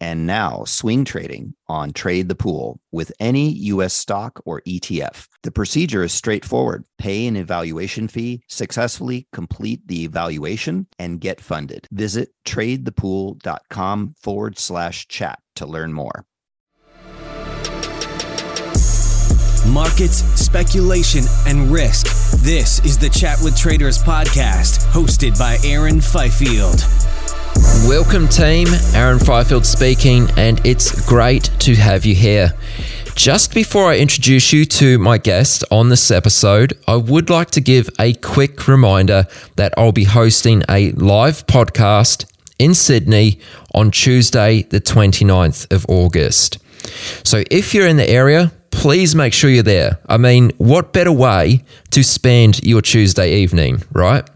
and now swing trading on Trade the Pool with any US stock or ETF. The procedure is straightforward. Pay an evaluation fee, successfully complete the evaluation, and get funded. Visit tradethepool.com forward slash chat to learn more. Markets, speculation, and risk. This is the Chat with Traders podcast, hosted by Aaron Fifield. Welcome, team. Aaron Fifield speaking, and it's great to have you here. Just before I introduce you to my guest on this episode, I would like to give a quick reminder that I'll be hosting a live podcast in Sydney on Tuesday, the 29th of August. So if you're in the area, please make sure you're there. I mean, what better way to spend your Tuesday evening, right?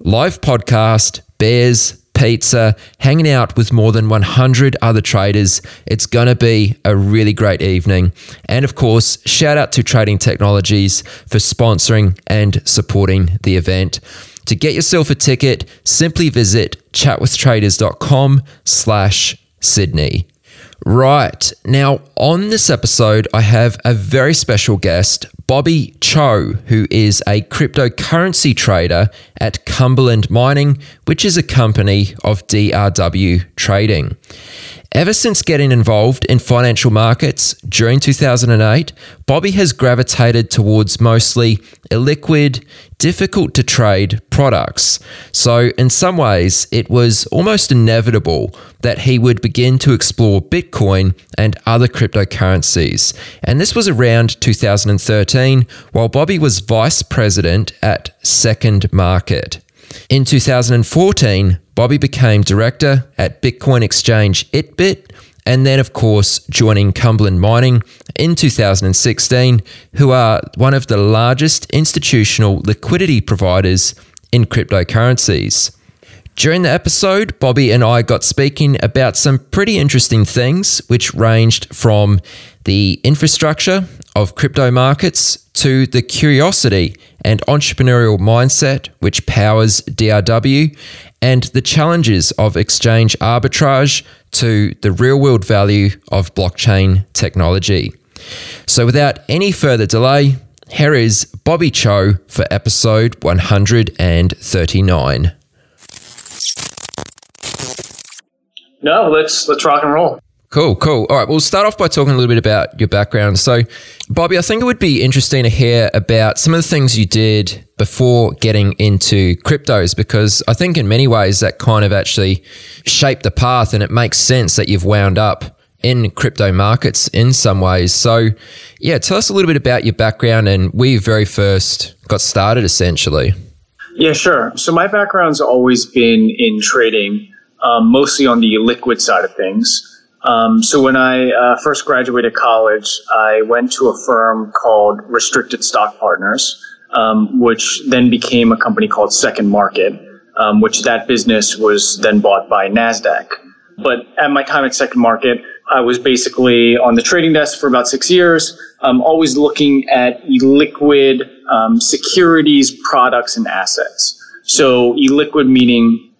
Live podcast, bears, pizza, hanging out with more than 100 other traders. It's going to be a really great evening. And of course, shout out to Trading Technologies for sponsoring and supporting the event. To get yourself a ticket, simply visit chatwithtraders.com slash Sydney. Right. Now, on this episode, I have a very special guest, Bobby Cho, who is a cryptocurrency trader at Cumberland Mining, which is a company of DRW Trading. Ever since getting involved in financial markets during 2008, Bobby has gravitated towards mostly illiquid, difficult to trade products. So, in some ways, it was almost inevitable that he would begin to explore Bitcoin and other cryptocurrencies. And this was around 2013 while Bobby was vice president at Second Market. In 2014, Bobby became director at Bitcoin exchange Itbit, and then, of course, joining Cumberland Mining in 2016, who are one of the largest institutional liquidity providers in cryptocurrencies. During the episode, Bobby and I got speaking about some pretty interesting things, which ranged from the infrastructure of crypto markets to the curiosity and entrepreneurial mindset which powers DRW, and the challenges of exchange arbitrage to the real world value of blockchain technology. So, without any further delay, here is Bobby Cho for episode 139. No, let's let's rock and roll. Cool, cool. All right, we'll start off by talking a little bit about your background. So, Bobby, I think it would be interesting to hear about some of the things you did before getting into cryptos, because I think in many ways that kind of actually shaped the path and it makes sense that you've wound up in crypto markets in some ways. So, yeah, tell us a little bit about your background and where you very first got started essentially. Yeah, sure. So, my background's always been in trading, um, mostly on the liquid side of things. Um, so when I uh, first graduated college, I went to a firm called Restricted Stock Partners, um, which then became a company called Second Market, um, which that business was then bought by Nasdaq. But at my time at Second Market, I was basically on the trading desk for about six years, um, always looking at illiquid um, securities, products, and assets. So illiquid meaning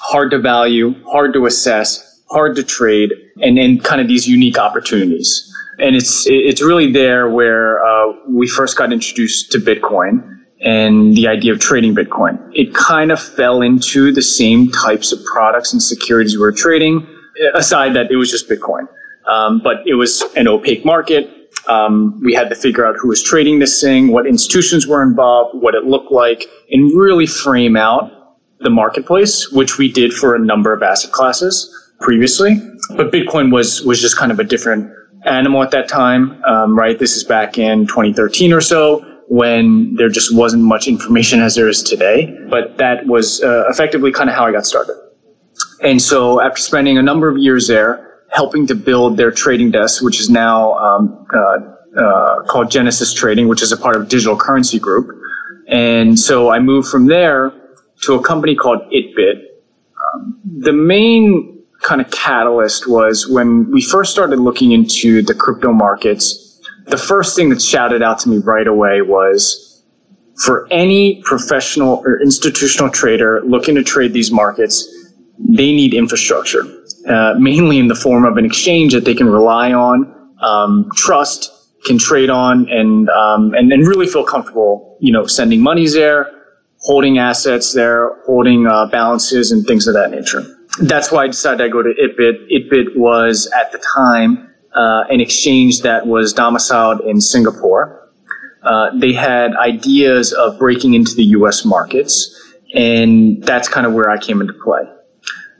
hard to value, hard to assess, hard to trade, and, then kind of these unique opportunities. And it's it's really there where uh, we first got introduced to Bitcoin. and the idea of trading Bitcoin. It kind of fell into the same types of products and securities we were trading, aside that it was just Bitcoin. Um, but it was an opaque market. Um, we had to figure out who was trading this thing, what institutions were involved, what it looked like, and really frame out the marketplace, which we did for a number of asset classes previously. But Bitcoin was was just kind of a different animal at that time, um, right? This is back in 2013 or so when there just wasn't much information as there is today. But that was uh, effectively kind of how I got started. And so after spending a number of years there, helping to build their trading desk, which is now um, uh, uh, called Genesis Trading, which is a part of Digital Currency Group. And so I moved from there to a company called ItBit. Um, the main kind of catalyst was when we first started looking into the crypto markets. The first thing that shouted out to me right away was for any professional or institutional trader looking to trade these markets, they need infrastructure, uh, mainly in the form of an exchange that they can rely on, um, trust, can trade on, and, um, and and really feel comfortable, you know, sending monies there, holding assets there, holding uh, balances, and things of that nature that's why I decided to go to ItBit. ItBit was at the time uh, an exchange that was domiciled in Singapore. Uh, they had ideas of breaking into the U.S. markets, and that's kind of where I came into play.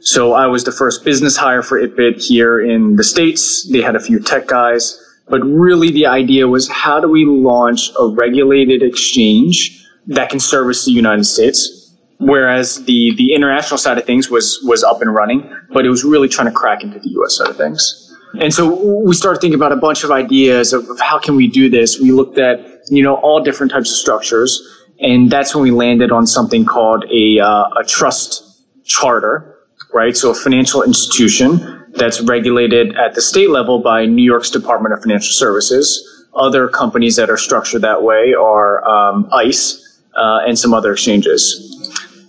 So I was the first business hire for ItBit here in the States. They had a few tech guys, but really the idea was how do we launch a regulated exchange that can service the United States? Whereas the the international side of things was was up and running, but it was really trying to crack into the U.S. side of things. And so we started thinking about a bunch of ideas of, of how can we do this. We looked at you know all different types of structures, and that's when we landed on something called a uh, a trust charter, right? So a financial institution that's regulated at the state level by New York's Department of Financial Services. Other companies that are structured that way are um, ICE uh, and some other exchanges.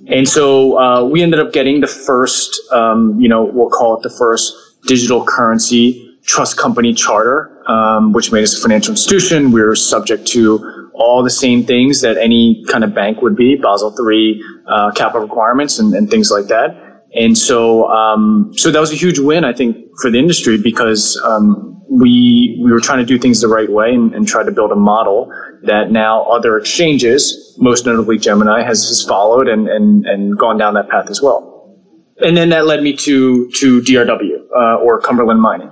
And so uh, we ended up getting the first, um, you know, we'll call it the first digital currency trust company charter, um, which made us a financial institution. We were subject to all the same things that any kind of bank would be, Basel III uh, capital requirements and, and, things like that. And so, um, so that was a huge win, I think, for the industry because um, we we were trying to do things the right way and, and try to build a model that now other exchanges, most notably Gemini, has, has followed and, and, and gone down that path as well. And then that led me to, to DRW, uh, or Cumberland Mining.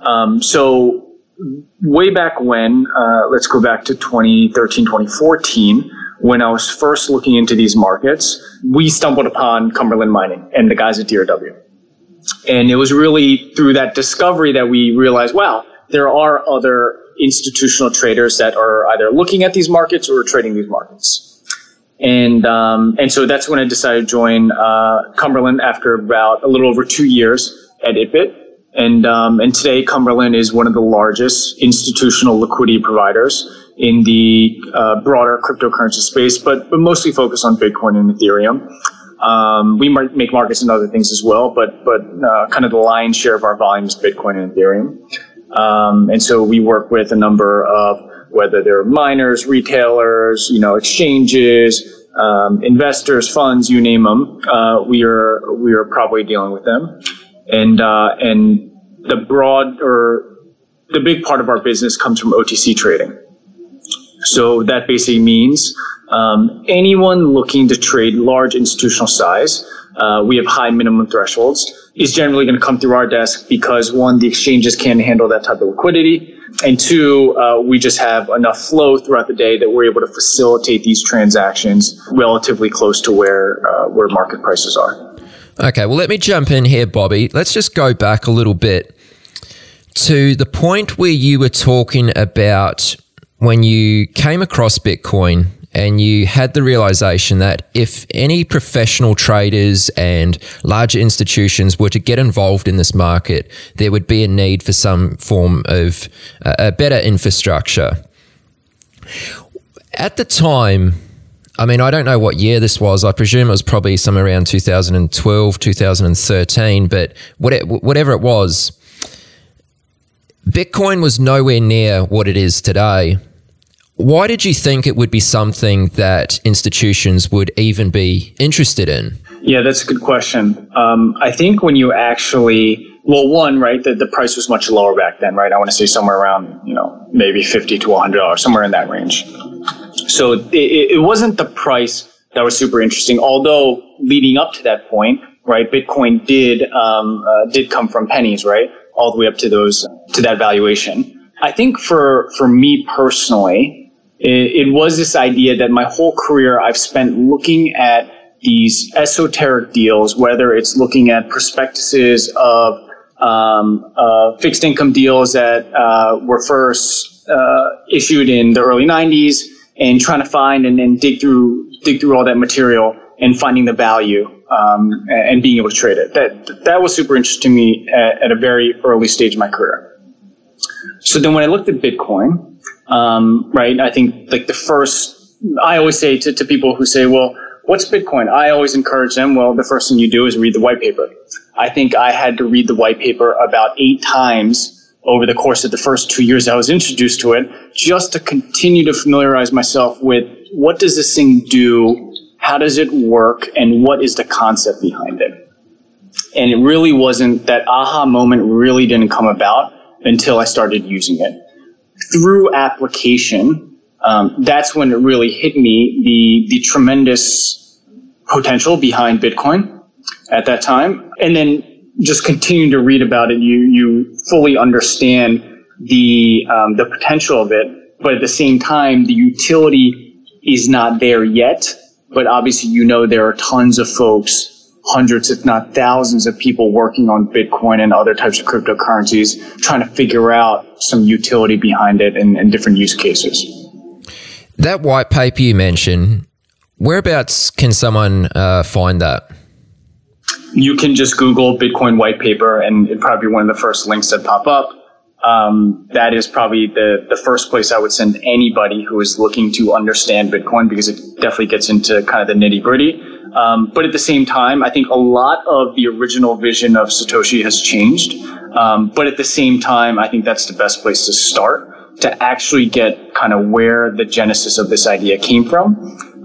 Um, so way back when, uh, let's go back to 2013, 2014, when I was first looking into these markets, we stumbled upon Cumberland Mining and the guys at DRW. And it was really through that discovery that we realized, wow, there are other institutional traders that are either looking at these markets or trading these markets. And um, and so that's when I decided to join uh, Cumberland after about a little over two years at ItBit. And um, and today Cumberland is one of the largest institutional liquidity providers in the uh, broader cryptocurrency space, but but mostly focused on Bitcoin and Ethereum. Um, we make markets and other things as well, but but uh, kind of the lion's share of our volume is Bitcoin and Ethereum. Um, and so we work with a number of whether they're miners, retailers, you know, exchanges, um, investors, funds, you name them. Uh, we are we are probably dealing with them, and uh, and the broad or the big part of our business comes from OTC trading. So that basically means um, anyone looking to trade large institutional size. Uh, we have high minimum thresholds is generally going to come through our desk because one, the exchanges can handle that type of liquidity, and two, uh, we just have enough flow throughout the day that we're able to facilitate these transactions relatively close to where uh, where market prices are. Okay, well, let me jump in here, Bobby. Let's just go back a little bit to the point where you were talking about when you came across Bitcoin and you had the realization that if any professional traders and larger institutions were to get involved in this market, there would be a need for some form of uh, a better infrastructure. At the time, I mean, I don't know what year this was. I presume it was probably somewhere around 2012, 2013, but whatever it was, Bitcoin was nowhere near what it is today Why did you think it would be something that institutions would even be interested in? Yeah, that's a good question. Um, I think when you actually, well, one, right, the, the price was much lower back then, right? I want to say somewhere around, you know, maybe 50 to $100, somewhere in that range. So it, it wasn't the price that was super interesting, although leading up to that point, right, Bitcoin did, um, uh, did come from pennies, right? All the way up to those, to that valuation. I think for, for me personally, it, it was this idea that my whole career I've spent looking at these esoteric deals, whether it's looking at prospectuses of um, uh, fixed income deals that uh, were first uh, issued in the early 90s and trying to find and, and dig through dig through all that material and finding the value um, and being able to trade it. That that was super interesting to me at, at, a very early stage of my career. So then when I looked at Bitcoin, um, right, I think like the first I always say to, to people who say, well, what's Bitcoin? I always encourage them, well, the first thing you do is read the white paper. I think I had to read the white paper about eight times over the course of the first two years I was introduced to it, just to continue to familiarize myself with what does this thing do, how does it work, and what is the concept behind it. And it really wasn't that aha moment really didn't come about until I started using it. Through application, um, that's when it really hit me the the tremendous potential behind Bitcoin at that time, and then just continuing to read about it, you you fully understand the um, the potential of it, but at the same time, the utility is not there yet. But obviously, you know there are tons of folks, hundreds, if not thousands, of people working on Bitcoin and other types of cryptocurrencies, trying to figure out some utility behind it and, and different use cases. That white paper you mentioned, whereabouts can someone uh, find that? You can just Google Bitcoin white paper, and it'd probably be one of the first links that pop up. Um, that is probably the, the first place I would send anybody who is looking to understand Bitcoin because it definitely gets into kind of the nitty gritty. Um, but at the same time, I think a lot of the original vision of Satoshi has changed. Um, but at the same time, I think that's the best place to start to actually get kind of where the genesis of this idea came from,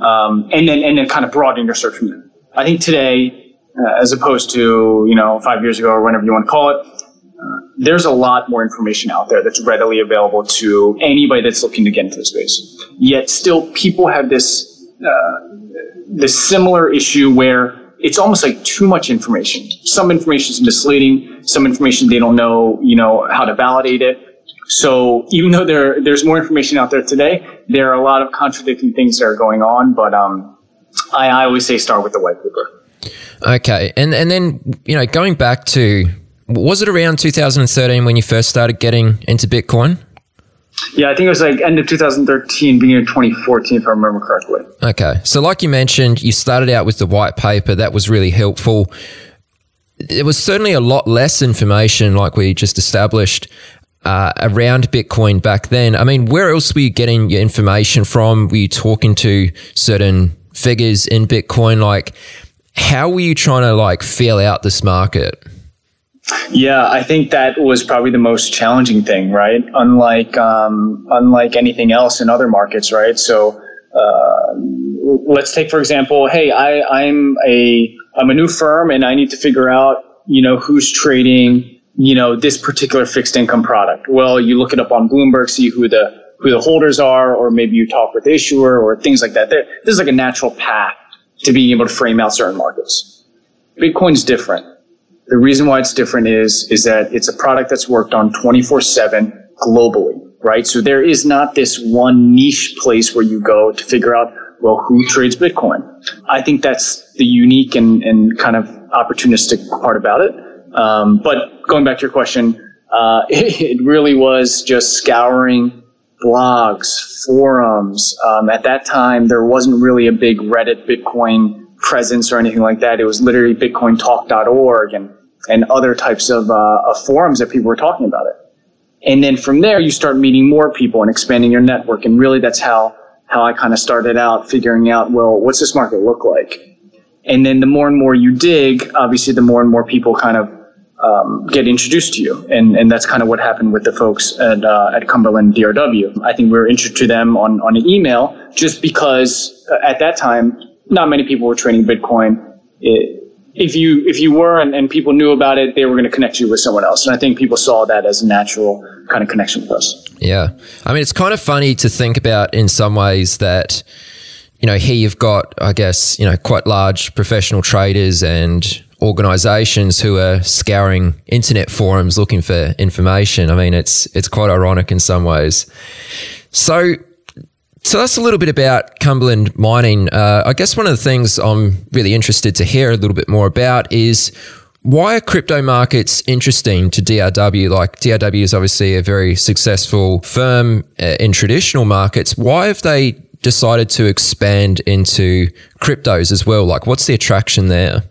um, and then and then kind of broaden your search from there. I think today, uh, as opposed to you know five years ago or whenever you want to call it, uh, there's a lot more information out there that's readily available to anybody that's looking to get into the space. Yet still, people have this uh, this similar issue where it's almost like too much information. Some information is misleading. Some information they don't know, you know, how to validate it. So even though there there's more information out there today, there are a lot of contradicting things that are going on. But um, I, I always say start with the white paper. Okay, and and then you know going back to was it around 2013 when you first started getting into Bitcoin? Yeah, I think it was like end of 2013, beginning of 2014, if I remember correctly. Okay, so like you mentioned, you started out with the white paper. That was really helpful. There was certainly a lot less information, like we just established, uh, around Bitcoin back then. I mean, where else were you getting your information from? Were you talking to certain figures in Bitcoin? Like, how were you trying to like feel out this market? Yeah, I think that was probably the most challenging thing, right? Unlike um, unlike anything else in other markets, right? So uh, let's take for example, hey, I, I'm a I'm a new firm and I need to figure out you know who's trading you know, this particular fixed income product. Well, you look it up on Bloomberg, see who the who the holders are, or maybe you talk with the issuer or things like that. There, this is like a natural path to being able to frame out certain markets. Bitcoin's different. The reason why it's different is is that it's a product that's worked on 24/7 globally, right? So there is not this one niche place where you go to figure out well who trades Bitcoin. I think that's the unique and, and kind of opportunistic part about it. Um, but going back to your question, uh, it, it, really was just scouring blogs, forums. Um, at that time, there wasn't really a big Reddit Bitcoin presence or anything like that. It was literally BitcoinTalk.org and and other types of, uh, of forums that people were talking about it. And then from there, you start meeting more people and expanding your network. And really, that's how how I kind of started out figuring out, well, what's this market look like? And then the more and more you dig, obviously, the more and more people kind of um, get introduced to you. And, and that's kind of what happened with the folks at, uh, at Cumberland DRW. I think we were introduced to them on, on an email just because uh, at that time, not many people were trading Bitcoin. It, if you if you were and, and people knew about it, they were going to connect you with someone else. And I think people saw that as a natural kind of connection with us. Yeah. I mean, it's kind of funny to think about in some ways that, you know, here you've got, I guess, you know, quite large professional traders and organizations who are scouring internet forums looking for information. I mean, it's it's quite ironic in some ways. So, so that's a little bit about Cumberland mining. Uh, I guess one of the things I'm really interested to hear a little bit more about is why are crypto markets interesting to DRW? Like DRW is obviously a very successful firm uh, in traditional markets. Why have they decided to expand into cryptos as well? Like, what's the attraction there?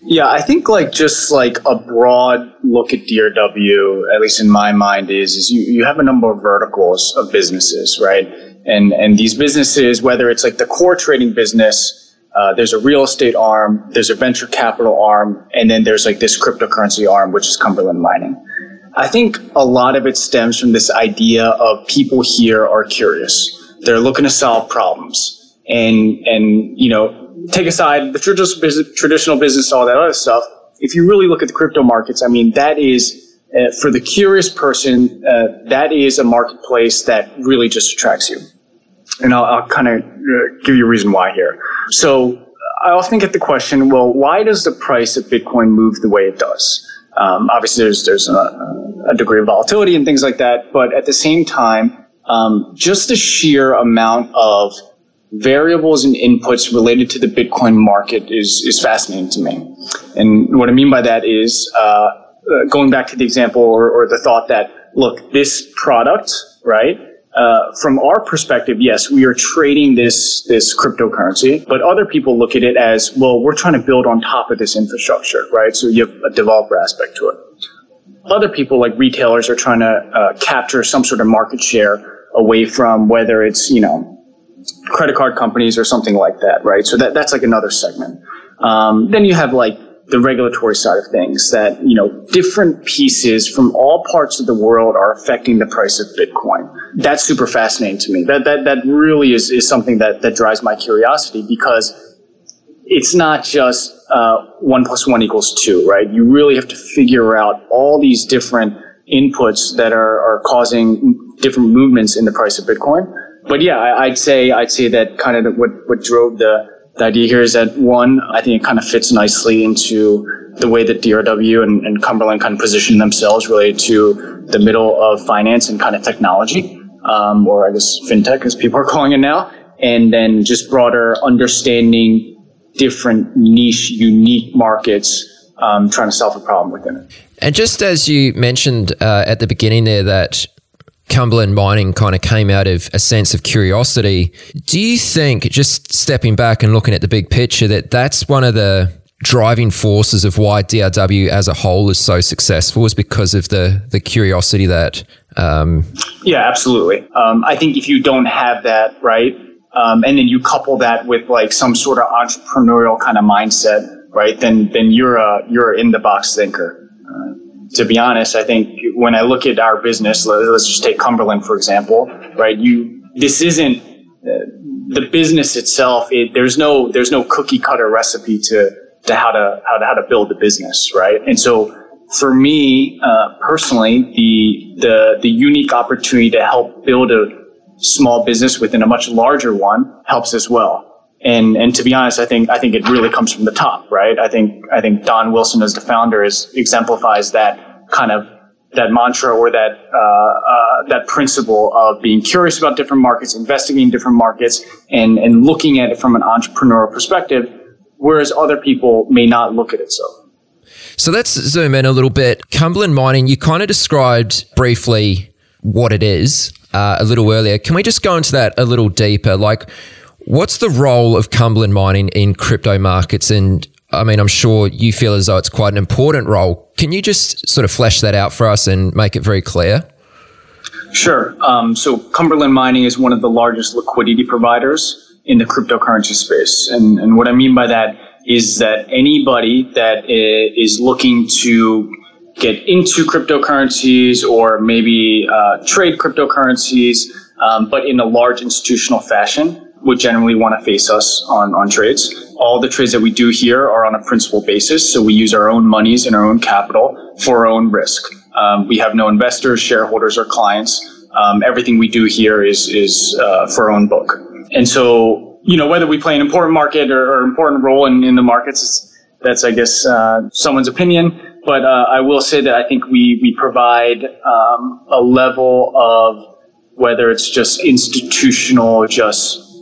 Yeah, I think like just like a broad look at DRW, at least in my mind, is is you, you have a number of verticals of businesses, right? And and these businesses, whether it's like the core trading business, uh, there's a real estate arm, there's a venture capital arm, and then there's like this cryptocurrency arm, which is Cumberland Mining. I think a lot of it stems from this idea of people here are curious. They're looking to solve problems, and and you know take aside the traditional business, traditional business, all that other stuff. If you really look at the crypto markets, I mean, that is uh, for the curious person, uh, that is a marketplace that really just attracts you. And I'll, I'll kind of uh, give you a reason why here. So I often get the question, well, why does the price of Bitcoin move the way it does? Um, obviously, there's there's a, a, degree of volatility and things like that, but at the same time, um, just the sheer amount of variables and inputs related to the Bitcoin market is, is fascinating to me. And what I mean by that is uh, uh, going back to the example or, or, the thought that, look, this product, right? Uh, from our perspective, yes, we are trading this this cryptocurrency, but other people look at it as well. We're trying to build on top of this infrastructure, right? So you have a developer aspect to it. Other people, like retailers, are trying to uh, capture some sort of market share away from whether it's you know credit card companies or something like that, right? So that, that's like another segment. Um, then you have like the regulatory side of things that, you know, different pieces from all parts of the world are affecting the price of Bitcoin. That's super fascinating to me. That, that, that really is, is something that, that drives my curiosity because it's not just uh, one plus one equals two, right? You really have to figure out all these different inputs that are, are causing different movements in the price of Bitcoin but yeah, I, would say I'd say that kind of what what drove the, the idea here is that one, I think it kind of fits nicely into the way that DRW and, and Cumberland kind of position themselves related to the middle of finance and kind of technology, um, or I guess fintech as people are calling it now, and then just broader understanding different niche, unique markets um, trying to solve a problem within it. And just as you mentioned uh, at the beginning there, that Cumberland mining kind of came out of a sense of curiosity. Do you think, just stepping back and looking at the big picture, that that's one of the driving forces of why DRW as a whole is so successful is because of the the curiosity that. Um, yeah, absolutely. Um, I think if you don't have that right, um, and then you couple that with like some sort of entrepreneurial kind of mindset, right? Then then you're a you're in the box thinker. To be honest, I think when I look at our business, let's just take Cumberland for example, right? You this isn't uh, the business itself. It, there's no there's no cookie cutter recipe to to how to how to how to build the business, right? And so for me uh, personally, the the the unique opportunity to help build a small business within a much larger one helps as well. And and to be honest, I think I think it really comes from the top, right? I think I think Don Wilson as the founder is exemplifies that kind of that mantra or that uh, uh, that principle of being curious about different markets, investigating different markets, and and looking at it from an entrepreneurial perspective, whereas other people may not look at it so. So let's zoom in a little bit. Cumberland Mining, you kind of described briefly what it is uh, a little earlier. Can we just go into that a little deeper? Like, what's the role of Cumberland Mining in crypto markets? And I mean, I'm sure you feel as though it's quite an important role. Can you just sort of flesh that out for us and make it very clear? Sure. Um, so Cumberland Mining is one of the largest liquidity providers in the cryptocurrency space. And, and what I mean by that is that anybody that is looking to get into cryptocurrencies or maybe uh, trade cryptocurrencies, um, but in a large institutional fashion would generally want to face us on, on trades. All the trades that we do here are on a principal basis, so we use our own monies and our own capital for our own risk. Um, we have no investors, shareholders, or clients. Um, everything we do here is is uh, for our own book. And so, you know, whether we play an important market or, or important role in, in the markets, that's I guess uh, someone's opinion. But uh, I will say that I think we we provide um, a level of whether it's just institutional, just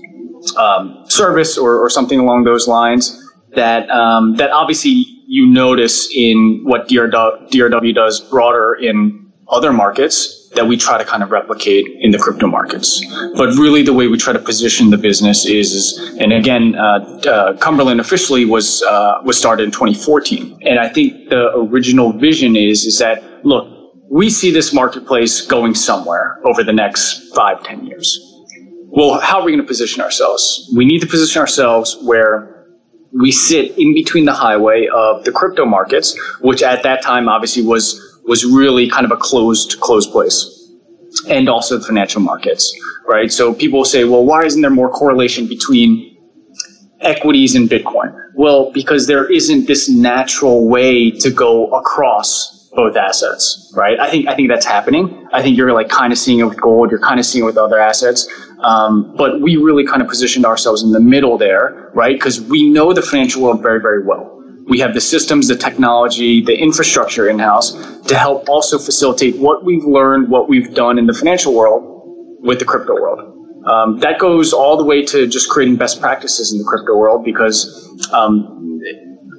um, service or, or something along those lines that um, that obviously you notice in what DRW, does broader in other markets that we try to kind of replicate in the crypto markets. But really, the way we try to position the business is, is and again, uh, uh, Cumberland officially was uh, was started in 2014, and I think the original vision is is that look, we see this marketplace going somewhere over the next five, ten years well, how are we going to position ourselves? We need to position ourselves where we sit in between the highway of the crypto markets, which at that time obviously was was really kind of a closed closed place, and also the financial markets, right? So people say, well, why isn't there more correlation between equities and Bitcoin? Well, because there isn't this natural way to go across both assets, right? I think I think that's happening. I think you're like kind of seeing it with gold. You're kind of seeing it with other assets, um, but we really kind of positioned ourselves in the middle there, right? Because we know the financial world very very well. We have the systems, the technology, the infrastructure in house to help also facilitate what we've learned, what we've done in the financial world with the crypto world. Um, that goes all the way to just creating best practices in the crypto world because um,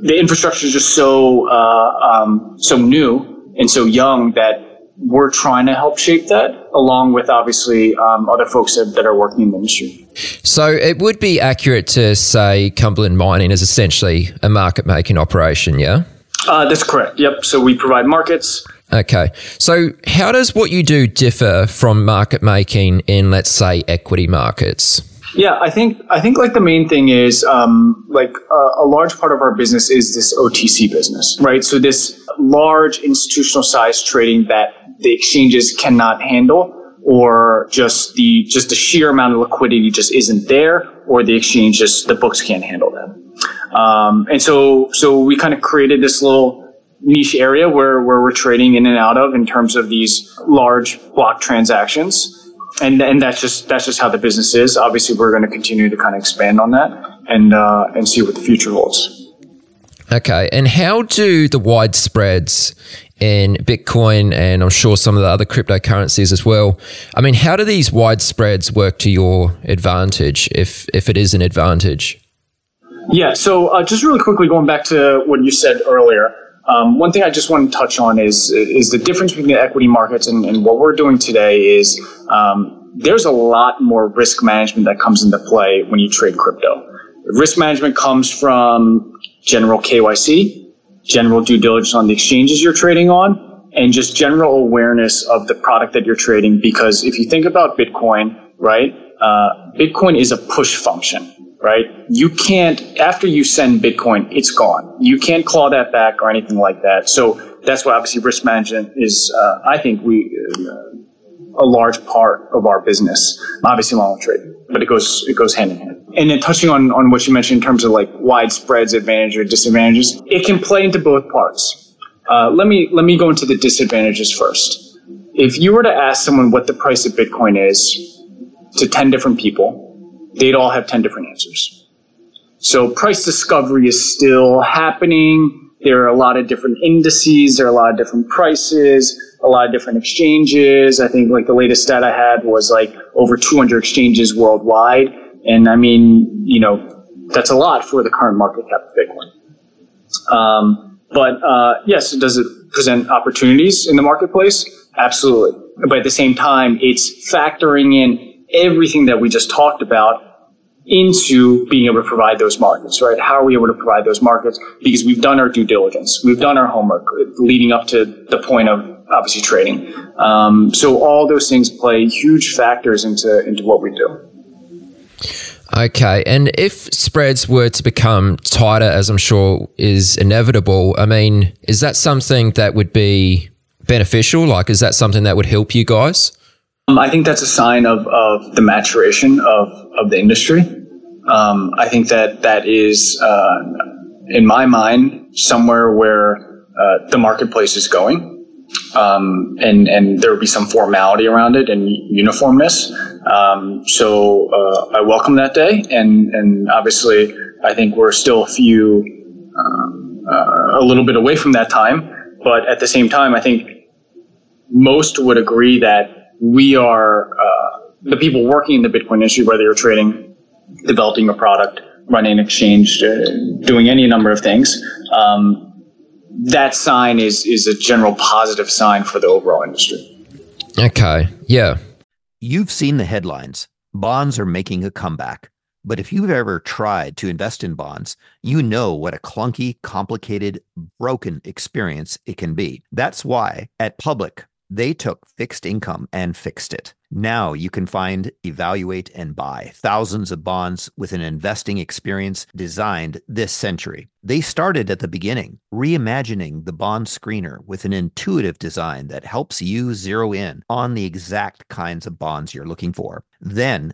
the infrastructure is just so uh, um, so new and so young that we're trying to help shape that along with obviously um, other folks that, that, are working in the industry. So it would be accurate to say Cumberland Mining is essentially a market making operation, yeah? Uh, that's correct. Yep. So we provide markets. Okay. So how does what you do differ from market making in, let's say, equity markets? Yeah, I think I think like the main thing is um, like a large part of our business is this OTC business, right? So this large institutional size trading that the exchanges cannot handle, or just the just the sheer amount of liquidity just isn't there, or the exchange just the books can't handle that. Um, and so so we kind of created this little niche area where where we're trading in and out of in terms of these large block transactions and and that's just that's just how the business is. Obviously, we're going to continue to kind of expand on that and uh, and see what the future holds. Okay, and how do the widespreads in Bitcoin and I'm sure some of the other cryptocurrencies as well? I mean, how do these widespreads work to your advantage, if if it is an advantage? Yeah. So uh, just really quickly going back to what you said earlier. Um, one thing I just want to touch on is is the difference between the equity markets and, and what we're doing today is um, there's a lot more risk management that comes into play when you trade crypto. Risk management comes from general KYC, general due diligence on the exchanges you're trading on, and just general awareness of the product that you're trading. Because if you think about Bitcoin, right, uh, Bitcoin is a push function right? You can't, after you send Bitcoin, it's gone. You can't claw that back or anything like that. So that's why obviously risk management is, uh, I think we, uh, a large part of our business, obviously long trade, but it goes, it goes hand in hand. And then touching on, on what you mentioned in terms of like widespreads, advantages or disadvantages, it can play into both parts. Uh, let me, let me go into the disadvantages first. If you were to ask someone what the price of Bitcoin is to 10 different people, they'd all have 10 different answers. So price discovery is still happening. There are a lot of different indices. There are a lot of different prices, a lot of different exchanges. I think like the latest stat I had was like over 200 exchanges worldwide. And I mean, you know, that's a lot for the current market cap of Bitcoin. Um, but uh, yes, does it present opportunities in the marketplace? Absolutely. But at the same time, it's factoring in everything that we just talked about into being able to provide those markets, right? How are we able to provide those markets? Because we've done our due diligence, we've done our homework leading up to the point of obviously trading. Um, so all those things play huge factors into into what we do. Okay. And if spreads were to become tighter, as I'm sure is inevitable, I mean, is that something that would be beneficial? Like, is that something that would help you guys? Um, I think that's a sign of, of the maturation of, of the industry. Um, I think that that is, uh, in my mind, somewhere where uh, the marketplace is going. Um, and and there will be some formality around it and uniformness. Um, so uh, I welcome that day, and and obviously I think we're still a few um, uh, a little bit away from that time, but at the same time I think most would agree that we are uh, the people working in the Bitcoin industry, whether you're trading, developing a product, running an exchange, uh, doing any number of things. Um, that sign is is a general positive sign for the overall industry. Okay. Yeah. You've seen the headlines. Bonds are making a comeback. But if you've ever tried to invest in bonds, you know what a clunky, complicated, broken experience it can be. That's why at Public, they took fixed income and fixed it. Now you can find, evaluate, and buy thousands of bonds with an investing experience designed this century. They started at the beginning, reimagining the bond screener with an intuitive design that helps you zero in on the exact kinds of bonds you're looking for. Then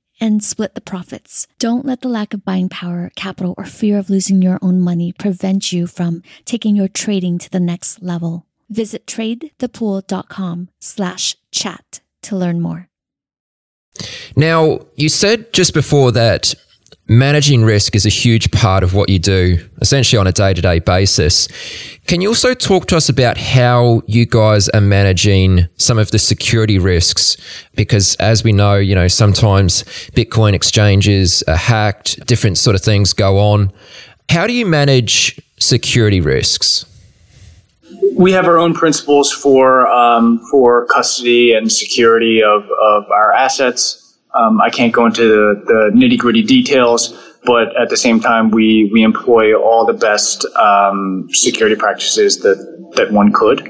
and split the profits. Don't let the lack of buying power, capital, or fear of losing your own money prevent you from taking your trading to the next level. Visit tradethepool.com slash chat to learn more. Now, you said just before that managing risk is a huge part of what you do, essentially on a day to day basis. Can you also talk to us about how you guys are managing some of the security risks? Because as we know, you know, sometimes Bitcoin exchanges are hacked, different sort of things go on. How do you manage security risks? We have our own principles for um, for custody and security of, of our assets. Um, I can't go into the, the nitty gritty details, but at the same time, we, we employ all the best um, security practices that, that one could.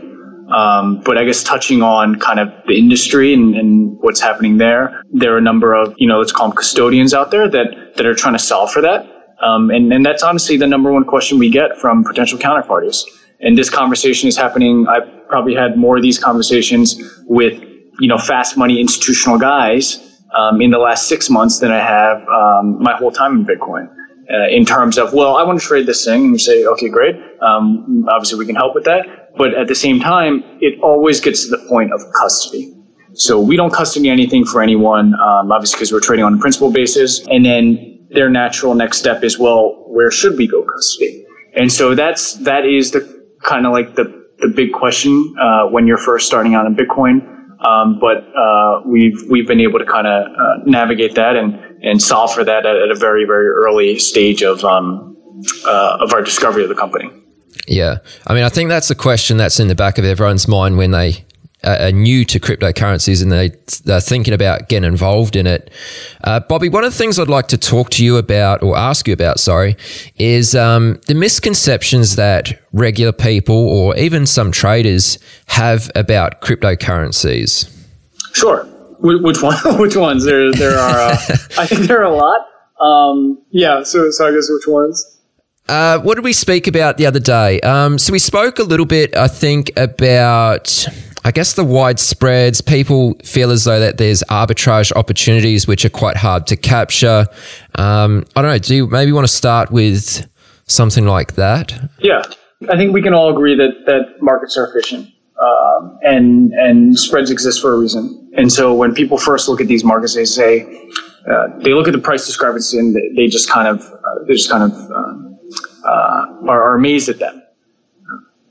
Um, but I guess touching on kind of the industry and, and, what's happening there, there are a number of, you know, let's call them custodians out there that, that are trying to solve for that. Um, and, and that's honestly the number one question we get from potential counterparties. And this conversation is happening. I've probably had more of these conversations with, you know, fast money institutional guys um, in the last six months than I have um, my whole time in Bitcoin. Uh, in terms of, well, I want to trade this thing, and you say, okay, great. Um, obviously, we can help with that. But at the same time, it always gets to the point of custody. So we don't custody anything for anyone, um, obviously, because we're trading on a principal basis. And then their natural next step is, well, where should we go custody? And so that's that is the kind of like the the big question uh, when you're first starting out in Bitcoin. Um, but uh, we've we've been able to kind of uh, navigate that and and solve for that at, at a very very early stage of um, uh, of our discovery of the company. Yeah, I mean, I think that's a question that's in the back of everyone's mind when they are new to cryptocurrencies and they, they're thinking about getting involved in it. Uh, Bobby, one of the things I'd like to talk to you about or ask you about, sorry, is um, the misconceptions that regular people or even some traders have about cryptocurrencies. Sure. Which one? which ones? There, there are. Uh, I think there are a lot. Um, yeah. So, so I guess which ones? Uh, what did we speak about the other day? Um, so we spoke a little bit, I think, about I guess the widespreads. People feel as though that there's arbitrage opportunities which are quite hard to capture. Um, I don't know. Do you maybe want to start with something like that? Yeah, I think we can all agree that that markets are efficient. Um, and and spreads exist for a reason. And so when people first look at these markets, they say uh, they look at the price discrepancy and they, just kind of uh, they just kind of uh, are, are amazed at them.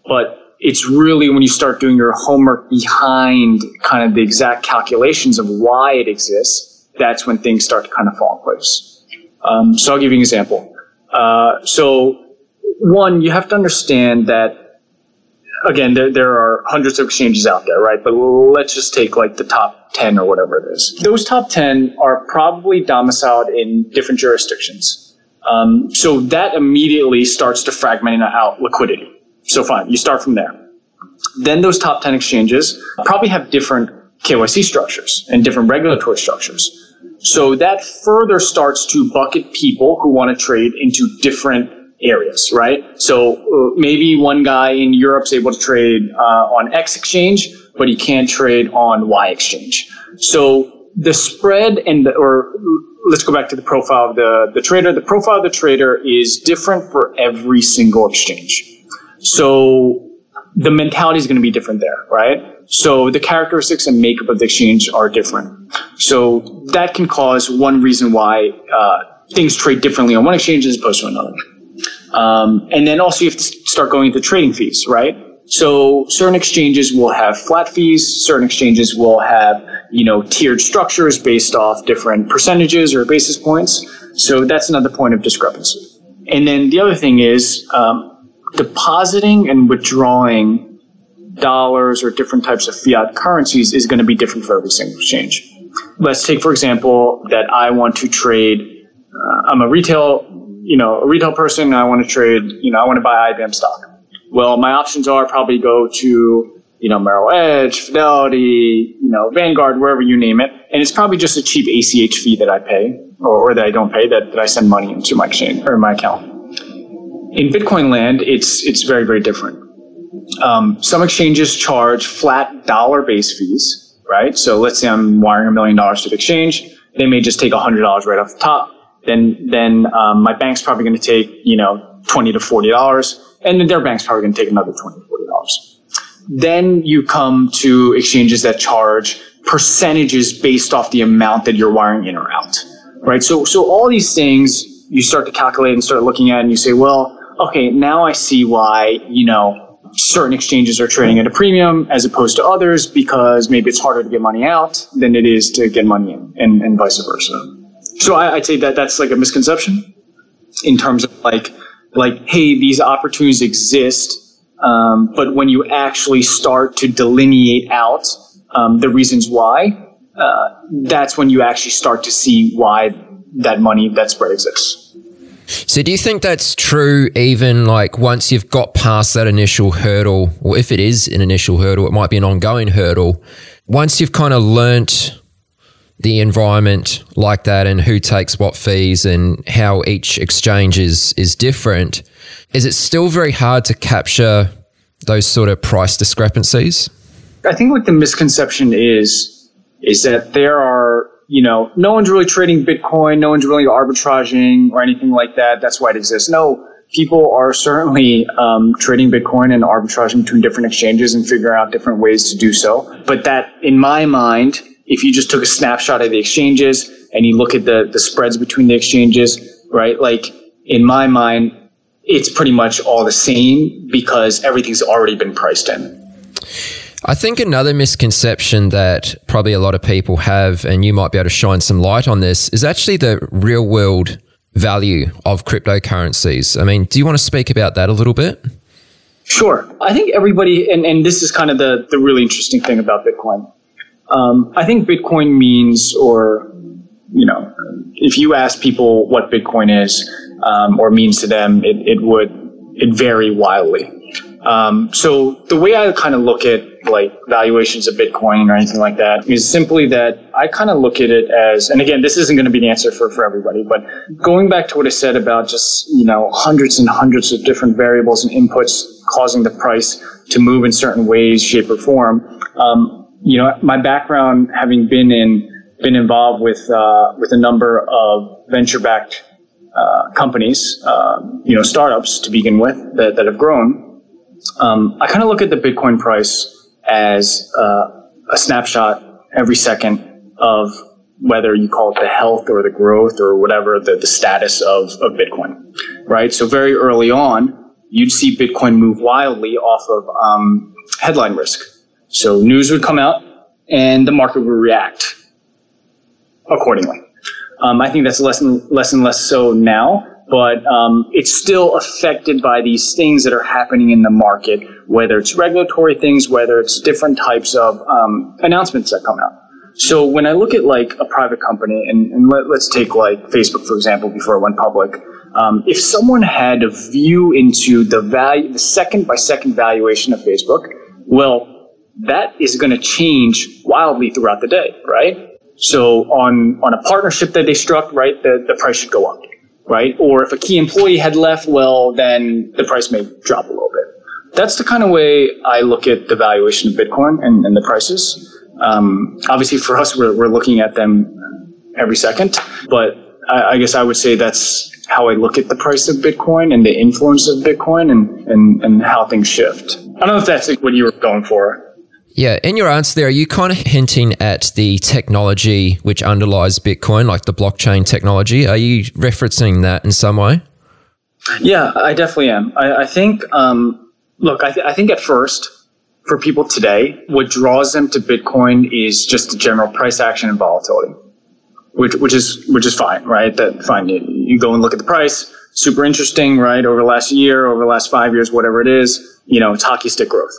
But it's really when you start doing your homework behind kind of the exact calculations of why it exists, that's when things start to kind of fall in place. Um, so I'll give you an example. Uh, so one, you have to understand that again, there, there are hundreds of exchanges out there, right? But let's just take like the top 10 or whatever it is. Those top 10 are probably domiciled in different jurisdictions. Um, so that immediately starts to fragment out liquidity. So fine, you start from there. Then those top 10 exchanges probably have different KYC structures and different regulatory structures. So that further starts to bucket people who want to trade into different areas, right? So uh, maybe one guy in Europe's able to trade uh, on X exchange, but he can't trade on Y exchange. So the spread and the, or let's go back to the profile of the, the trader. The profile of the trader is different for every single exchange. So the mentality is going to be different there, right? So the characteristics and makeup of the exchange are different. So that can cause one reason why uh, things trade differently on one exchange as opposed to another. Um, and then also you have to start going into trading fees, right? So certain exchanges will have flat fees. Certain exchanges will have, you know, tiered structures based off different percentages or basis points. So that's another point of discrepancy. And then the other thing is um, depositing and withdrawing dollars or different types of fiat currencies is going to be different for every single exchange. Let's take, for example, that I want to trade. Uh, I'm a retail you know, a retail person, I want to trade, you know, I want to buy IBM stock. Well, my options are probably go to, you know, Merrill Edge, Fidelity, you know, Vanguard, wherever you name it. And it's probably just a cheap ACH fee that I pay or, or that I don't pay that, that I send money into my exchange or my account. In Bitcoin land, it's, it's very, very different. Um, some exchanges charge flat dollar based fees, right? So let's say I'm wiring a million dollars to the exchange. They may just take $100 right off the top then then um, my bank's probably going to take you know twenty to forty dollars, and then their bank's probably going to take another twenty to forty dollars. Then you come to exchanges that charge percentages based off the amount that you're wiring in or out, right? So so all these things you start to calculate and start looking at, and you say, well, okay, now I see why you know certain exchanges are trading at a premium as opposed to others because maybe it's harder to get money out than it is to get money in, and, and vice versa. So I, would say that that's like a misconception in terms of like, like, hey, these opportunities exist, um, but when you actually start to delineate out um, the reasons why, uh, that's when you actually start to see why that money, that spread exists. So, do you think that's true even like once you've got past that initial hurdle, or if it is an initial hurdle, it might be an ongoing hurdle. Once you've kind of learnt the environment like that and who takes what fees and how each exchange is is different, is it still very hard to capture those sort of price discrepancies? I think what the misconception is is that there are, you know, no one's really trading Bitcoin, no one's really arbitraging or anything like that. That's why it exists. No, people are certainly um, trading Bitcoin and arbitraging between different exchanges and figuring out different ways to do so. But that, in my mind, if you just took a snapshot of the exchanges and you look at the, the spreads between the exchanges, right? Like in my mind, it's pretty much all the same because everything's already been priced in. I think another misconception that probably a lot of people have, and you might be able to shine some light on this, is actually the real world value of cryptocurrencies. I mean, do you want to speak about that a little bit? Sure. I think everybody, and, and this is kind of the, the really interesting thing about Bitcoin. Um, I think Bitcoin means, or you know, if you ask people what Bitcoin is um, or means to them, it, it would it vary wildly. Um, so the way I kind of look at like valuations of Bitcoin or anything like that is simply that I kind of look at it as, and again, this isn't going to be the answer for, for everybody, but going back to what I said about just, you know, hundreds and hundreds of different variables and inputs causing the price to move in certain ways, shape, or form. Um, you know, my background having been in, been involved with, uh, with a number of venture-backed uh, companies, uh, you know, startups to begin with that, that have grown um, I kind of look at the Bitcoin price as uh, a snapshot every second of whether you call it the health or the growth or whatever the, the status of, of Bitcoin, right? So very early on, you'd see Bitcoin move wildly off of um, headline risk. So news would come out and the market would react accordingly. Um, I think that's less and less and less so now but um, it's still affected by these things that are happening in the market, whether it's regulatory things, whether it's different types of um, announcements that come out. So when I look at like a private company, and, and let, us take like Facebook for example, before it went public, um, if someone had a view into the value, the second by second valuation of Facebook, well, that is going to change wildly throughout the day, right? So on on a partnership that they struck, right, the, the price should go up right? Or if a key employee had left, well, then the price may drop a little bit. That's the kind of way I look at the valuation of Bitcoin and, and the prices. Um, obviously, for us, we're, we're looking at them every second, but I, I, guess I would say that's how I look at the price of Bitcoin and the influence of Bitcoin and, and, and how things shift. I don't know if that's what you were going for. Yeah, in your answer there, are you kind of hinting at the technology which underlies Bitcoin, like the blockchain technology? Are you referencing that in some way? Yeah, I definitely am. I, I think, um, look, I, th- I think at first, for people today, what draws them to Bitcoin is just the general price action and volatility, which which is which is fine, right? That fine. You, you go and look at the price, super interesting, right? Over the last year, over the last five years, whatever it is, you know, it's hockey stick growth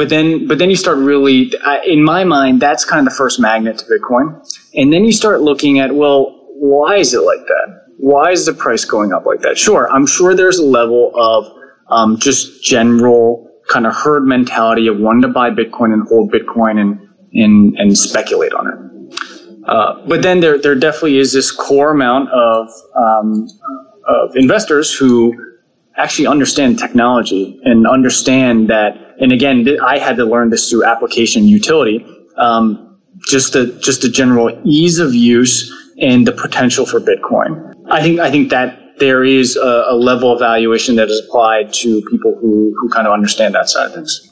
but then but then you start really in my mind that's kind of the first magnet to bitcoin. And then you start looking at well why is it like that? Why is the price going up like that? Sure i'm sure there's a level of um, just general kind of herd mentality of wanting to buy bitcoin and hold bitcoin and and, and speculate on it. Uh, but then there, there definitely is this core amount of, um, of investors who actually understand technology and understand that and again, I had to learn this through application utility. Um, just the just the general ease of use and the potential for Bitcoin. I think I think that there is a, a level of valuation that is applied to people who who kind of understand that side of things.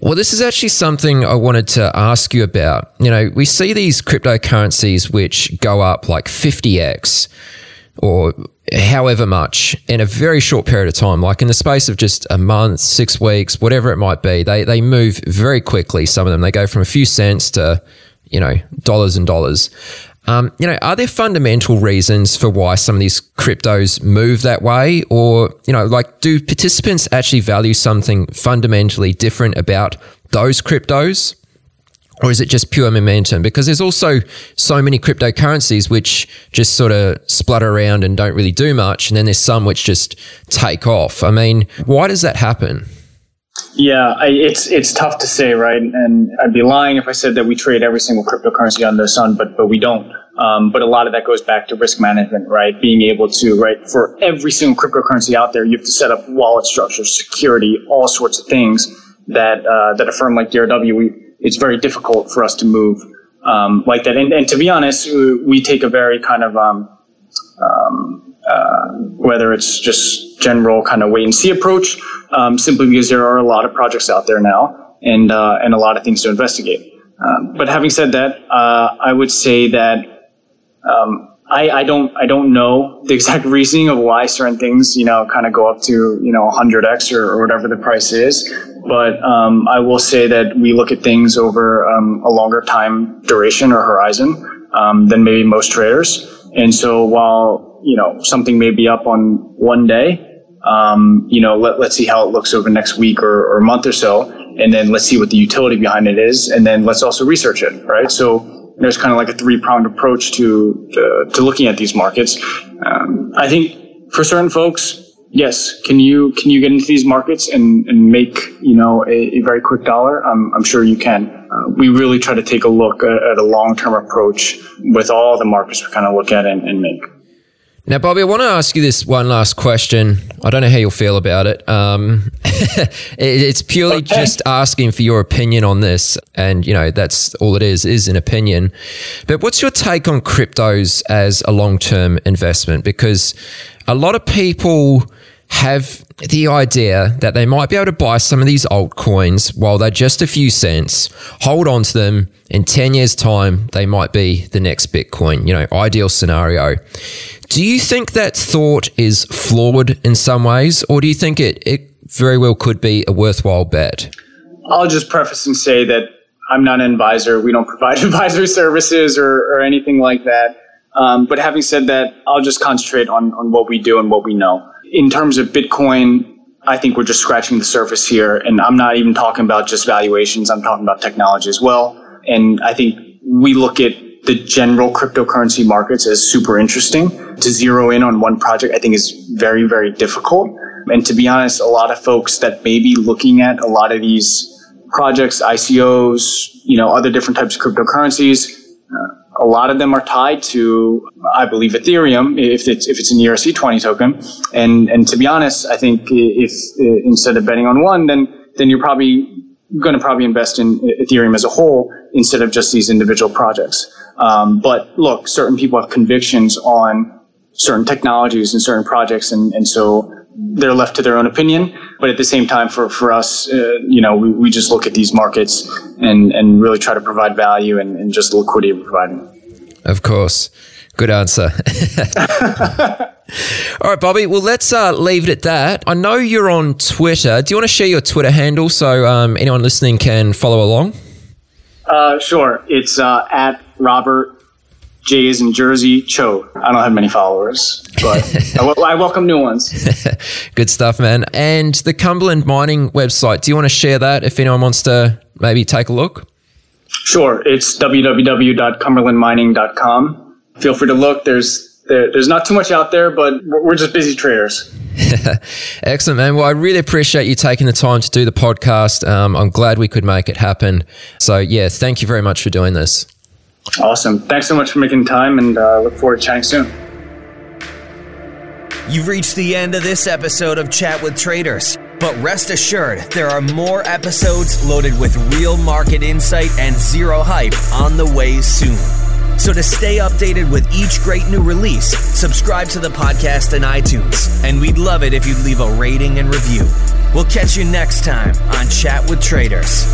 Well, this is actually something I wanted to ask you about. You know, we see these cryptocurrencies which go up like 50x or however much in a very short period of time, like in the space of just a month, six weeks, whatever it might be. They they move very quickly. Some of them they go from a few cents to you know dollars and dollars. Um, you know, are there fundamental reasons for why some of these cryptos move that way, or you know, like do participants actually value something fundamentally different about those cryptos? Or is it just pure momentum? Because there's also so many cryptocurrencies which just sort of splutter around and don't really do much. And then there's some which just take off. I mean, why does that happen? Yeah, I, it's it's tough to say, right? And I'd be lying if I said that we trade every single cryptocurrency under the sun, but but we don't. Um, but a lot of that goes back to risk management, right? Being able to, right, for every single cryptocurrency out there, you have to set up wallet structures, security, all sorts of things that uh, that a firm like DRW we it's very difficult for us to move um, like that. And, and, to be honest, we take a very kind of um, um, uh, whether it's just general kind of wait and see approach, um, simply because there are a lot of projects out there now and uh, and a lot of things to investigate. Um, but having said that, uh, I would say that um, I, I, don't I don't know the exact reasoning of why certain things you know kind of go up to you know 100x or, or whatever the price is. But um, I will say that we look at things over um, a longer time duration or horizon um, than maybe most traders. And so while you know something may be up on one day, um, you know let, let's see how it looks over next week or, or month or so, and then let's see what the utility behind it is, and then let's also research it, right? So there's kind of like a three pronged approach to, to, to looking at these markets. Um, I think for certain folks, yes, can you can you get into these markets and, and make you know a, a very quick dollar? I'm, I'm sure you can. Uh, we really try to take a look at, at a long term approach with all the markets we kind of look at and, and make. Now, Bobby, I want to ask you this one last question. I don't know how you'll feel about it. Um, it's purely okay. just asking for your opinion on this, and you know that's all it is is an opinion. But what's your take on cryptos as a long term investment? Because a lot of people have the idea that they might be able to buy some of these altcoins while they're just a few cents, hold on to them. In 10 years' time, they might be the next Bitcoin, you know, ideal scenario. Do you think that thought is flawed in some ways, or do you think it, it very well could be a worthwhile bet? I'll just preface and say that I'm not an advisor. We don't provide advisory services or, or anything like that. Um, but having said that, I'll just concentrate on, on what we do and what we know. In terms of Bitcoin, I think we're just scratching the surface here. And I'm not even talking about just valuations. I'm talking about technology as well. And I think we look at the general cryptocurrency markets as super interesting. To zero in on one project, I think is very, very difficult. And to be honest, a lot of folks that may be looking at a lot of these projects, ICOs, you know, other different types of cryptocurrencies, uh, a lot of them are tied to, I believe, Ethereum, if it's, if it's an ERC20 token. And, and to be honest, I think if, if instead of betting on one, then, then you're probably going to probably invest in Ethereum as a whole instead of just these individual projects. Um, but look, certain people have convictions on certain technologies and certain projects, and, and so they're left to their own opinion. But at the same time, for, for us, uh, you know, we, we just look at these markets and, and really try to provide value and, and just the liquidity we're providing. Of course. Good answer. All right, Bobby. Well, let's uh, leave it at that. I know you're on Twitter. Do you want to share your Twitter handle so um, anyone listening can follow along? Uh, sure. It's uh, at Robert J is in Jersey Cho. I don't have many followers, but I, w- I welcome new ones. Good stuff, man. And the Cumberland Mining website. Do you want to share that if anyone wants to maybe take a look? Sure. It's www.cumberlandmining.com. Feel free to look. There's there, there's not too much out there, but we're just busy traders. Excellent, man. Well, I really appreciate you taking the time to do the podcast. Um, I'm glad we could make it happen. So, yeah, thank you very much for doing this. Awesome. Thanks so much for making time and uh, look forward to chatting soon. You've reached the end of this episode of Chat with Traders. But rest assured, there are more episodes loaded with real market insight and zero hype on the way soon. So to stay updated with each great new release, subscribe to the podcast in iTunes. And we'd love it if you'd leave a rating and review. We'll catch you next time on Chat with Traders.